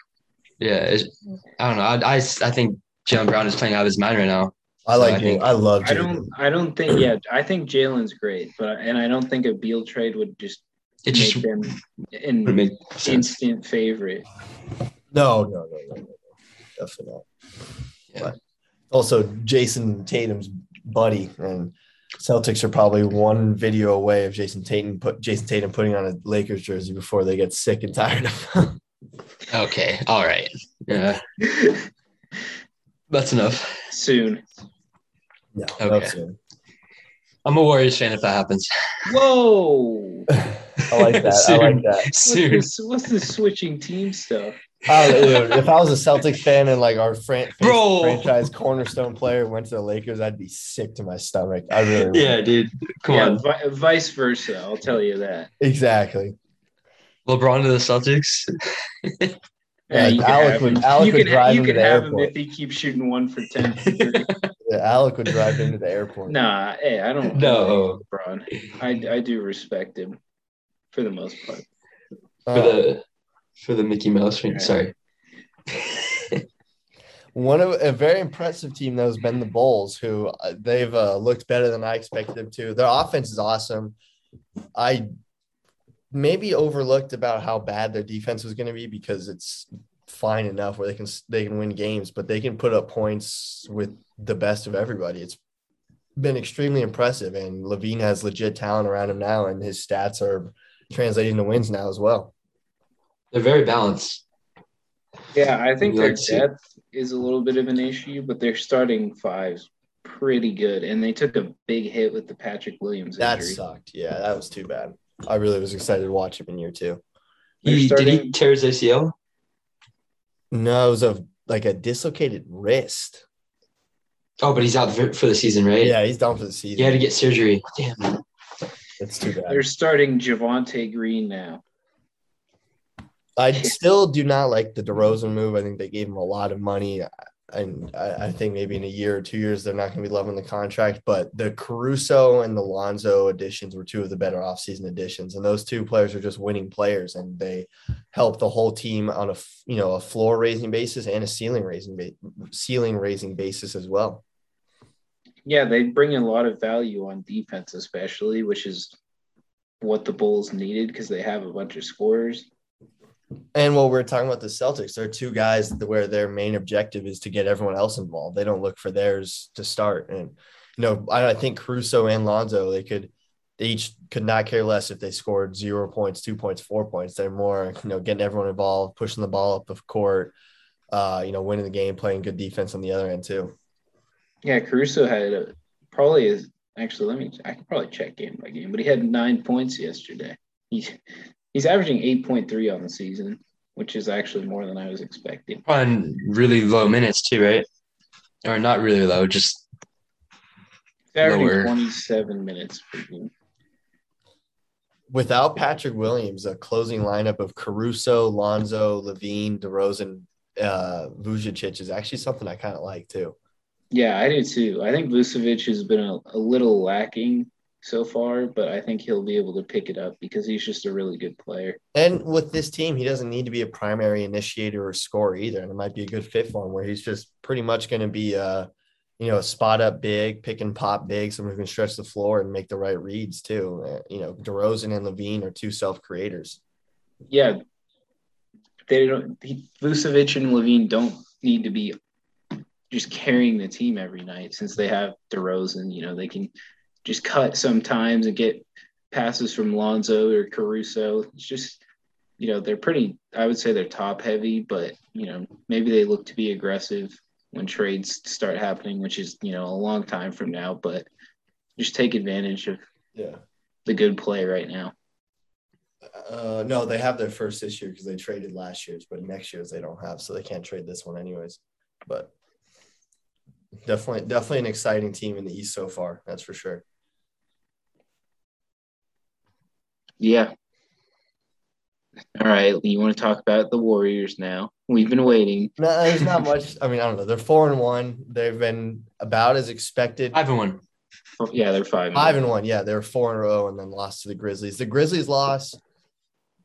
yeah, it's, I don't know. I, I, I think Jaylen Brown is playing out of his mind right now. I like. So I, think, I love. Jaylen. I don't. I don't think. Yeah, I think Jaylen's great, but and I don't think a Beal trade would just it make just them an instant favorite. No, no, no, no, no, definitely not. Yeah. But also, Jayson Tatum's buddy and Celtics are probably one video away of Jayson Tatum put Jayson Tatum putting on a Lakers jersey before they get sick and tired of Okay. All right. Yeah, that's enough. Soon. Yeah, Okay. That's it. I'm a Warriors fan if that happens. Whoa. I like that. I like that. What's Soon. this, what's this switching team stuff? Dude, if I was a Celtics fan and like our fran- Bro. franchise cornerstone player went to the Lakers, I'd be sick to my stomach. I really would. Yeah, dude. Come yeah, on. vi- vice versa. I'll tell you that. exactly. LeBron to the Celtics. Yeah, you can Alec have would- him. Alec you would can, drive you him can to the have him if he keeps shooting one for ten. Yeah, Alec would drive into the airport. nah, hey, I don't. No. LeBron. I I do respect him for the most part. for Uh, the for the Mickey Mouse ring. Sorry. One of a very impressive team though has been the Bulls, who uh, they've uh, looked better than I expected them to. Their offense is awesome. I maybe overlooked about how bad their defense was going to be because it's fine enough where they can they can win games, but they can put up points with the best of everybody. It's been extremely impressive, and LaVine has legit talent around him now, and his stats are translating to wins now as well. They're very balanced. Yeah, I think their like to depth is a little bit of an issue, but their starting fives pretty good, and they took a big hit with the Patrick Williams That sucked. Yeah, that was too bad. I really was excited to watch him in year two. They're He, did he starting- tear his ACL? No, it was a like a dislocated wrist. Oh, but he's out for for the season, right? Yeah, he's down for the season. He had to get surgery. Damn. It's too bad. They're starting Javonte Green now. I still do not like the DeRozan move. I think they gave him a lot of money, and I, I think maybe in a year or two years they're not going to be loving the contract. But the Caruso and the Lonzo additions were two of the better offseason additions, and those two players are just winning players, and they help the whole team on a you know a floor raising basis and a ceiling raising ceiling raising basis as well. Yeah, they bring a lot of value on defense, especially, which is what the Bulls needed because they have a bunch of scorers. And while we're talking about the Celtics, there are two guys where their main objective is to get everyone else involved. They don't look for theirs to start. And you know, I, I think Caruso and Lonzo, they could they each could not care less if they scored zero points, two points, four points. They're more, you know, getting everyone involved, pushing the ball up the court, uh, you know, winning the game, playing good defense on the other end too. Yeah, Caruso had a, probably is actually. Let me. I can probably check game by game, but he had nine points yesterday. He's he's averaging eight point three on the season, which is actually more than I was expecting. On really low minutes too, right? Or not really low, just He's averaging Lower. twenty seven minutes per game. Without Patrick Williams, a closing lineup of Caruso, Lonzo, LaVine, DeRozan, uh, Vucevic is actually something I kind of like too. Yeah, I do too. I think Vucevic has been a, a little lacking so far, but I think he'll be able to pick it up because he's just a really good player. And with this team, he doesn't need to be a primary initiator or scorer either. And it might be a good fit for him where he's just pretty much going to be a, you know, a spot up big, pick and pop big, someone who can stretch the floor and make the right reads too. Uh, you know, DeRozan and LaVine are two self creators. Yeah, they don't. He, Vucevic and LaVine don't need to be just carrying the team every night since they have DeRozan. You know, they can just cut sometimes and get passes from Lonzo or Caruso. It's just, you know, they're pretty. I would say they're top heavy, but you know, maybe they look to be aggressive when trades start happening, which is you know a long time from now. But just take advantage of Yeah. the good play right now. Uh, no, they have their first this year because they traded last year's, but next year's they don't have, so they can't trade this one anyways. But definitely, definitely an exciting team in the East so far. That's for sure. Yeah. All right. You want to talk about the Warriors now? We've been waiting. No, there's not much. I mean, I don't know. They're four and one. They've been about as expected. five and one. Oh, yeah, they're five. Five and one. Yeah, they're four in a row and then lost to the Grizzlies. The Grizzlies loss,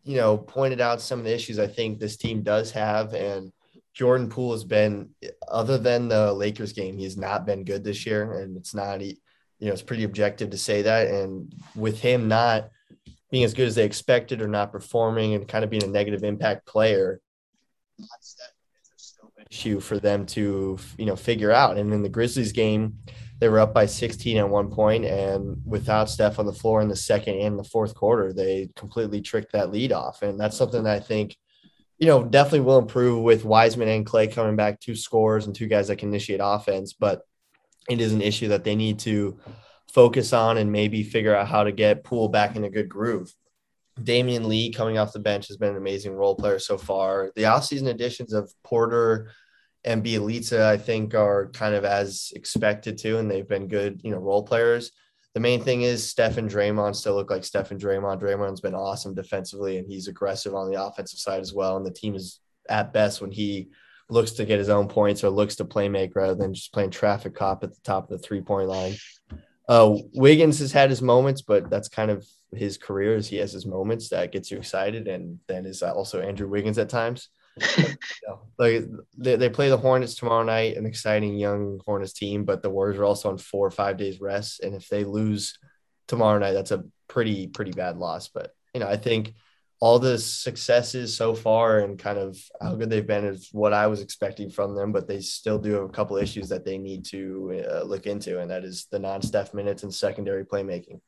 you know, pointed out some of the issues I think this team does have. And Jordan Poole has been, other than the Lakers game, he's not been good this year. And it's not, you know, it's pretty objective to say that. And with him not being as good as they expected or not performing and kind of being a negative impact player, issue for them to you know figure out. And in the Grizzlies game, they were up by 16 at one point, and without Steph on the floor in the second and the fourth quarter, they completely tricked that lead off. And that's something that I think you know, definitely will improve with Wiseman and Klay coming back, two scores and two guys that can initiate offense. But it is an issue that they need to focus on and maybe figure out how to get Poole back in a good groove. Damion Lee coming off the bench has been an amazing role player so far. The offseason additions of Porter and Bjelica, I think, are kind of as expected to, and they've been good, you know, role players. The main thing is Steph and Draymond still look like Steph and Draymond. Draymond's been awesome defensively, and he's aggressive on the offensive side as well. And the team is at best when he looks to get his own points or looks to play make rather than just playing traffic cop at the top of the three point line. Uh, Wiggins has had his moments, but that's kind of his career. Is he has his moments that gets you excited, and then is also Andrew Wiggins at times. like they, they play the Hornets tomorrow night, an exciting young Hornets team, but the Warriors are also on four or five days rest, and if they lose tomorrow night, that's a pretty pretty bad loss. But you know, I think all the successes so far and kind of how good they've been is what I was expecting from them, but they still do have a couple issues that they need to uh, look into, and that is the non-Steph minutes and secondary playmaking.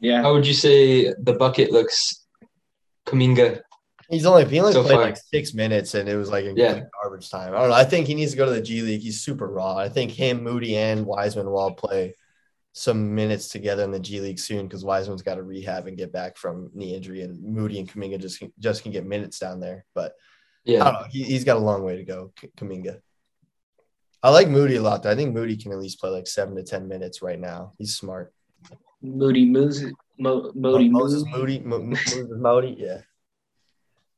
Yeah. How would you say the bucket looks? Kuminga. He's only he only So played far. like six minutes, and it was like Yeah. garbage time. I don't know. I think he needs to go to the G League. He's super raw. I think him, Moody, and Wiseman will all play some minutes together in the G League soon because Wiseman's got to rehab and get back from knee injury, and Moody and Kuminga just can, just can get minutes down there. But Yeah. know. He, he's got a long way to go, Kuminga. I like Moody a lot. Though. I think Moody can at least play like seven to ten minutes right now. He's smart. Moody Moses, Mo, Modi Moses Moody. Moody, Mo- Mo- Moses Moody, yeah.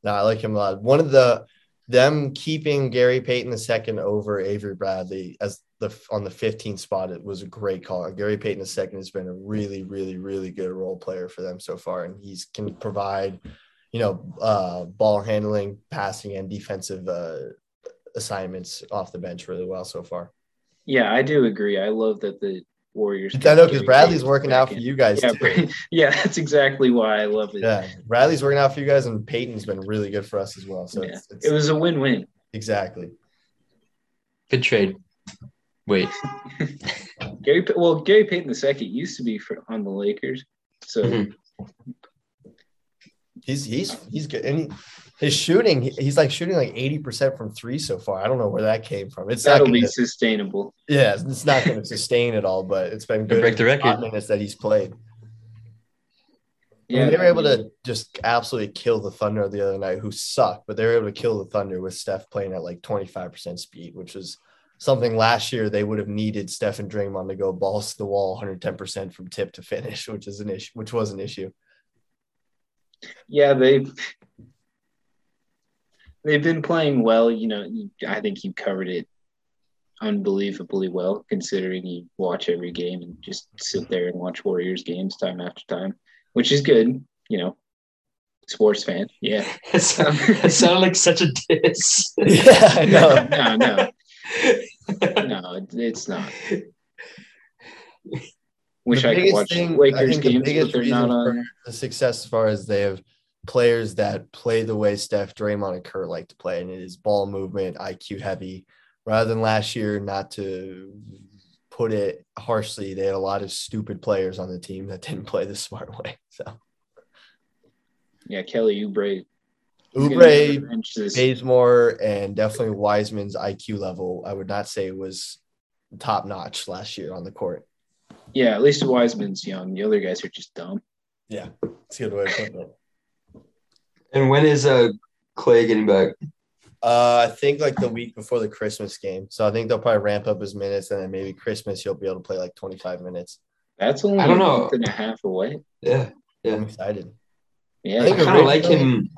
No, I like him a lot. One of the them keeping Gary Payton the second over Avery Bradley as the on the 15th spot. It was a great call. Gary Payton the second has been a really, really, really good role player for them so far, and he's can provide, you know, uh, ball handling, passing, and defensive uh, assignments off the bench really well so far. Yeah, I do agree. I love that the Warriors. I know because Bradley's working back out for in. you guys Yeah, too. Yeah, that's exactly why I love it. Yeah, Bradley's working out for you guys, and Payton's been really good for us as well. So Yeah. it's, it's It was a win-win. exactly. Good trade. Wait. Gary, well, Gary Payton II used to be for, on the Lakers, so Mhm. He's he's he's good, and he, his shooting, he's like shooting like eighty percent from three so far. I don't know where that came from. It's not that'll gonna, be sustainable. yeah, it's not going to sustain at all, but it's been good. break the record. minutes that he's played. Yeah, they were able to just absolutely kill the Thunder the other night, who sucked, but they were able to kill the Thunder with Steph playing at like twenty five percent speed, which was something last year they would have needed Steph and Draymond to go balls to the wall, one hundred ten percent from tip to finish, which is an issue, which was an issue. Yeah, they they've been playing well. You know, I think you covered it unbelievably well, considering you watch every game and just sit there and watch Warriors games time after time, which is good. You know, sports fan. Yeah. It sounded, it sounded like such a diss. Yeah, I know. No, no, no, it's not. Wish I could watch thing- I Lakers the games, but biggest they're reason not on. for the success as far as they have players that play the way Steph, Draymond, and Kerr like to play, and it is ball movement, IQ heavy. Rather than last year, not to put it harshly, they had a lot of stupid players on the team that didn't play the smart way. So Yeah, Kelly Oubre. Oubre, Bazemore, and definitely Wiseman's IQ level, I would not say was top notch last year on the court. Yeah, at least Wiseman's young. The other guys are just dumb. Yeah, it's a good way to put it. And when is uh Klay getting back? Uh, I think like the week before the Christmas game. So I think they'll probably ramp up his minutes, and then maybe Christmas he'll be able to play like 25 minutes. That's only I don't a know. month and a half away. Yeah. yeah. I'm excited. Yeah, I I think kind of like him.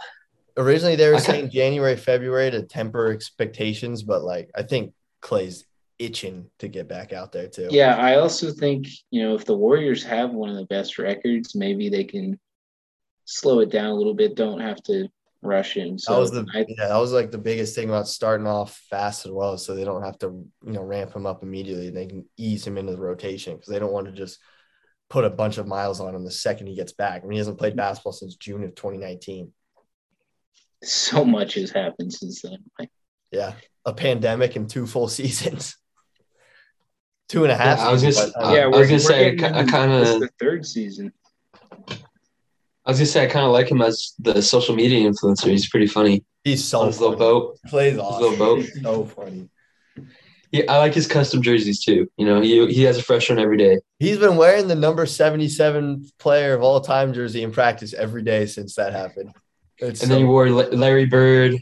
Originally they were I saying January, February to temper expectations, but like I think Klay's itching to get back out there too. yeah. I also think you know if the Warriors have one of the best records, maybe they can slow it down a little bit. Don't have to rush in. So that was the I, yeah, that was like the biggest thing about starting off fast as well, so they don't have to you know ramp him up immediately. They can ease him into the rotation because they don't want to just put a bunch of miles on him the second he gets back. I mean, he hasn't played basketball since June of 2019. so much has happened since then. Like, Yeah, a pandemic and two full seasons. Two and a half. Yeah, I was gonna seasons say- by the Uh, yeah, I we're, was gonna say, getting kinda- the third season. I was gonna say I kind of like him as the social media influencer. He's pretty funny. He's so on his little funny. boat. Plays His awesome. little boat. So funny. Yeah, I like his custom jerseys too. You know, he he has a fresh one every day. He's been wearing the number 77 player of all time jersey in practice every day since that happened. It's And then he wore La- Larry Bird.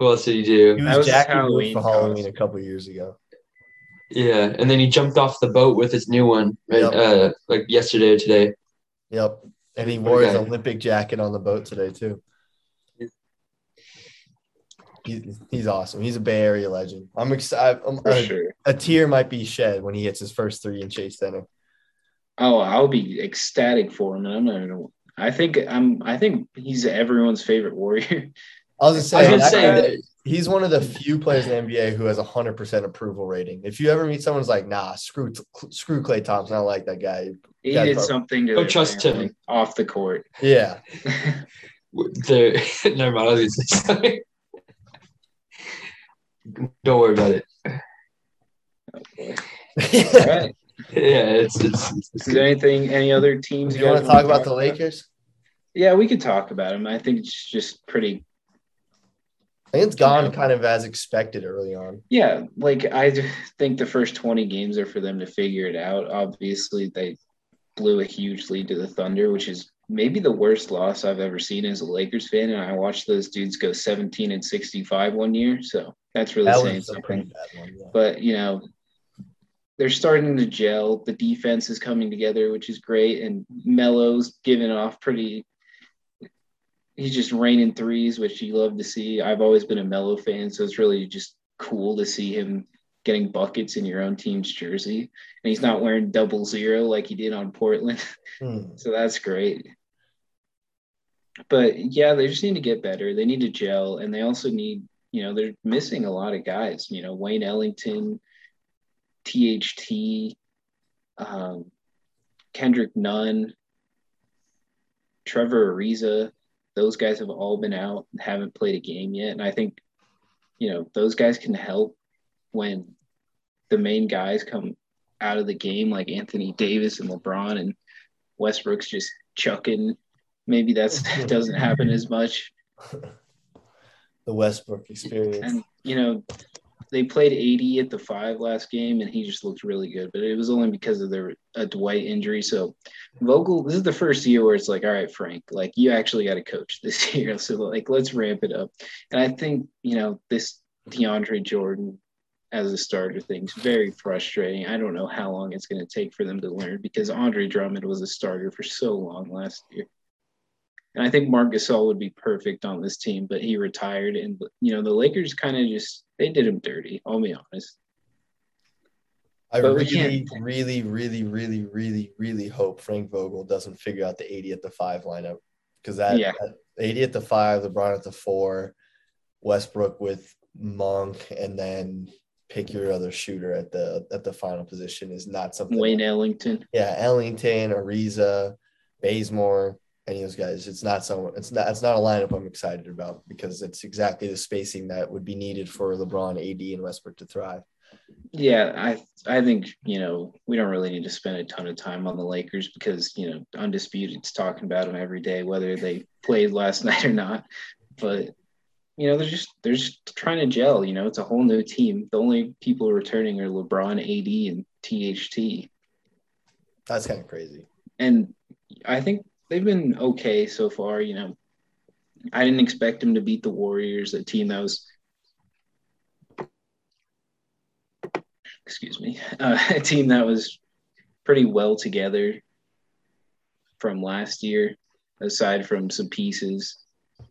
Who else did he do? he was was his Jackie Halloween for Halloween costume. a couple years ago. Yeah, and then he jumped off the boat with his new one, right? Yep. Uh, like yesterday or today. Yep. And he wore his Olympic jacket on the boat today too. He's, he's awesome. He's a Bay Area legend. I'm excited. I'm, for a, sure. a tear might be shed when he hits his first three in Chase Center. Oh, I'll be ecstatic for him, I'm not. I think I'm. I think he's everyone's favorite warrior. I was just I was saying, gonna that say guy- that he's one of the few players in the NBA who has a hundred percent approval rating. If you ever meet someone who's like, "Nah, screw screw Klay Thompson," I don't like that guy. He Yeah, did something to Don't trust him. off the court. Yeah, the never mind. I was gonna say something. Don't worry about it. All right. Yeah, it's it's. it's, Is there anything? Any other teams? Do you want to talk about the? Lakers? Yeah, we could talk about them. I think it's just pretty. I think it's gone kind of as expected early on. Yeah, like I think the first twenty games are for them to figure it out. Obviously, they blew a huge lead to the Thunder, which is maybe the worst loss I've ever seen as a Lakers fan. And I watched those dudes go seventeen and sixty-five one year, so that's really That saying something. bad one. yeah. but you know they're starting to gel the defense is coming together which is great and Melo's giving off pretty he's just raining threes which you love to see. I've always been a Melo fan so it's really just cool to see him getting buckets in your own team's jersey. And he's not wearing double zero like he did on portland. Hmm. so that's great. But yeah they just need to get better. They need to gel and they also need you know they're missing a lot of guys. You know wayne ellington tht um, kendrick nunn trevor ariza those guys have all been out and haven't played a game yet. And i think you know those guys can help when the main guys come out of the game like anthony davis and lebron and westbrook's just chucking. Maybe that's doesn't happen as much. The Westbrook experience. and you know they played AD at the five last game and he just looked really good but it was only because of their a dwight injury. So vogel this is the first year where it's like all right frank like you actually got to coach this year. So like let's ramp it up. And i think you know this deandre jordan as a starter thing's very frustrating. I don't know how long it's going to take for them to learn because andre drummond was a starter for so long last year and I think Marc Gasol would be perfect on this team, but he retired. And, you know, the Lakers kind of just, they did him dirty, I'll be honest. I But really, really, really, really, really, really hope Frank Vogel doesn't figure out the AD at the five lineup because that, Yeah. that AD at the five, LeBron at the four, Westbrook with Monk, and then pick your other shooter at the at the final position is not something. Wayne Ellington. yeah, Ellington, Ariza, Bazemore, any of those guys. It's not someone. It's not. It's not a lineup I'm excited about because it's exactly the spacing that would be needed for LeBron, AD, and Westbrook to thrive. Yeah, I I think, you know, we don't really need to spend a ton of time on the Lakers because, you know, Undisputed's talking about them every day, whether they played last night or not. But, you know, they're just they're just trying to gel. You know, it's a whole new team. The only people returning are LeBron, AD, and THT. That's kind of crazy. and I think they've been okay so far. You know, I didn't expect them to beat the Warriors, a team that was, excuse me, uh, a team that was pretty well together from last year, aside from some pieces.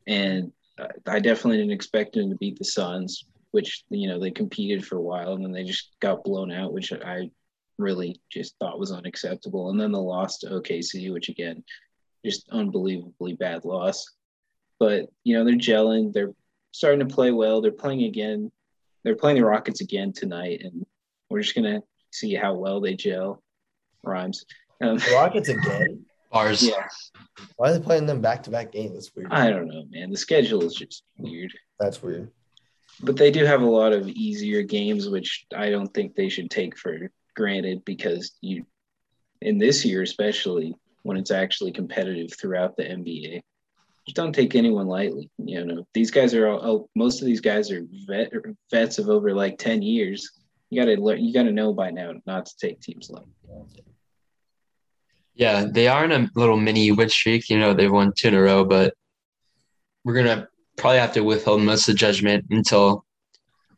And uh, I definitely didn't expect them to beat the Suns, which you know they competed for a while and then they just got blown out, which I really just thought was unacceptable. And then the loss to OKC, which again, just unbelievably bad loss. But you know, they're gelling, they're starting to play well, they're playing again, they're playing the Rockets again tonight, and we're just gonna see how well they gel. Rhymes. Um, The Rockets again. Bars. yeah, Why are they playing them back to back games? That's weird. I don't know, man. The schedule is just weird. That's weird. But they do have a lot of easier games, which I don't think they should take for granted because you, in this year especially, when it's actually competitive throughout the NBA. Just don't take anyone lightly. You know, these guys are all, oh, most of these guys are vet, vets of over like 10 years. You got to learn, you got to know by now not to take teams lightly. Yeah, they are in a little mini win streak. You know, they've won two in a row, but we're gonna probably have to withhold most of the judgment until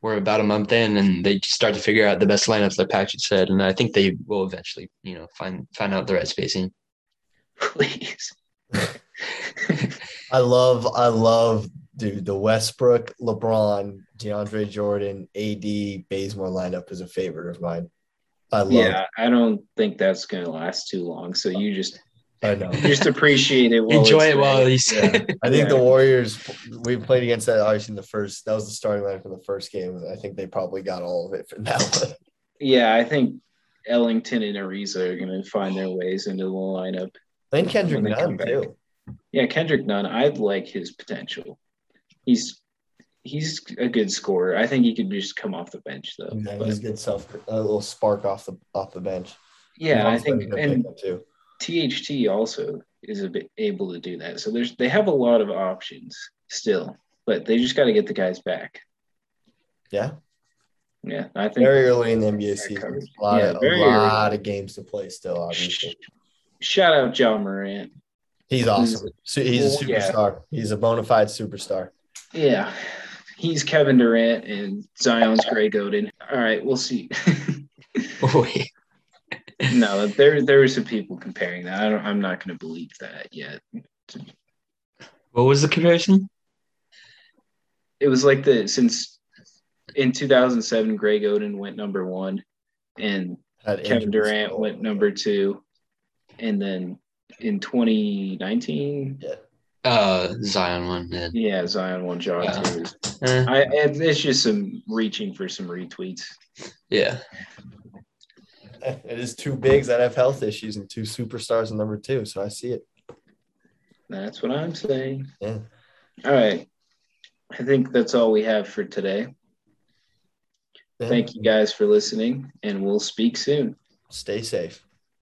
we're about a month in and they start to figure out the best lineups, like Patrick said. And I think they will eventually, you know, find find out the right spacing. Please. I love, I love, dude, the Westbrook, LeBron, DeAndre Jordan, AD, Bazemore lineup is a favorite of mine. I love. Yeah, I don't think that's going to last too long. So you just I know. just appreciate it. While Enjoy it while there. he's Yeah. I think Yeah. the Warriors. We played against that obviously in the first. That was the starting line for the first game. I think they probably got all of it for now. Yeah, I think Ellington and Ariza are going to find their ways into the lineup. And Kendrick Nunn too. Yeah, Kendrick Nunn, I like his potential. He's he's a good scorer. I think he could just come off the bench though. Yeah, But, he's good self. A little spark off the off the bench. yeah, I think and too. THT also is a bit able to do that. So there's they have a lot of options still, but they just got to get the guys back. Yeah, Yeah, I think very early in the NBA season. A lot, Yeah, of, a lot of games to play still. Obviously, shout out Ja Morant. he's awesome. So he's a Well, yeah. superstar. He's a bona fide superstar. Yeah, he's Kevin Durant and Zion's Greg Oden. All right, we'll see. Oh, Wait. no, there there were some people comparing that. I don't. I'm not going to believe that yet. What was the comparison? It was like the since in 2007, Greg Oden went number one, and Had Kevin. Durant went number two, and then in 2019, Uh, Zion one. Yeah. yeah, Zion won Ja Yeah. too. Eh, I it- it's just some reaching for some retweets. yeah. It is two bigs that have health issues and two superstars in number two. So I see it. That's what I'm saying. Yeah. All right. I think that's all we have for today. Yeah. Thank you guys for listening, and we'll speak soon. Stay safe.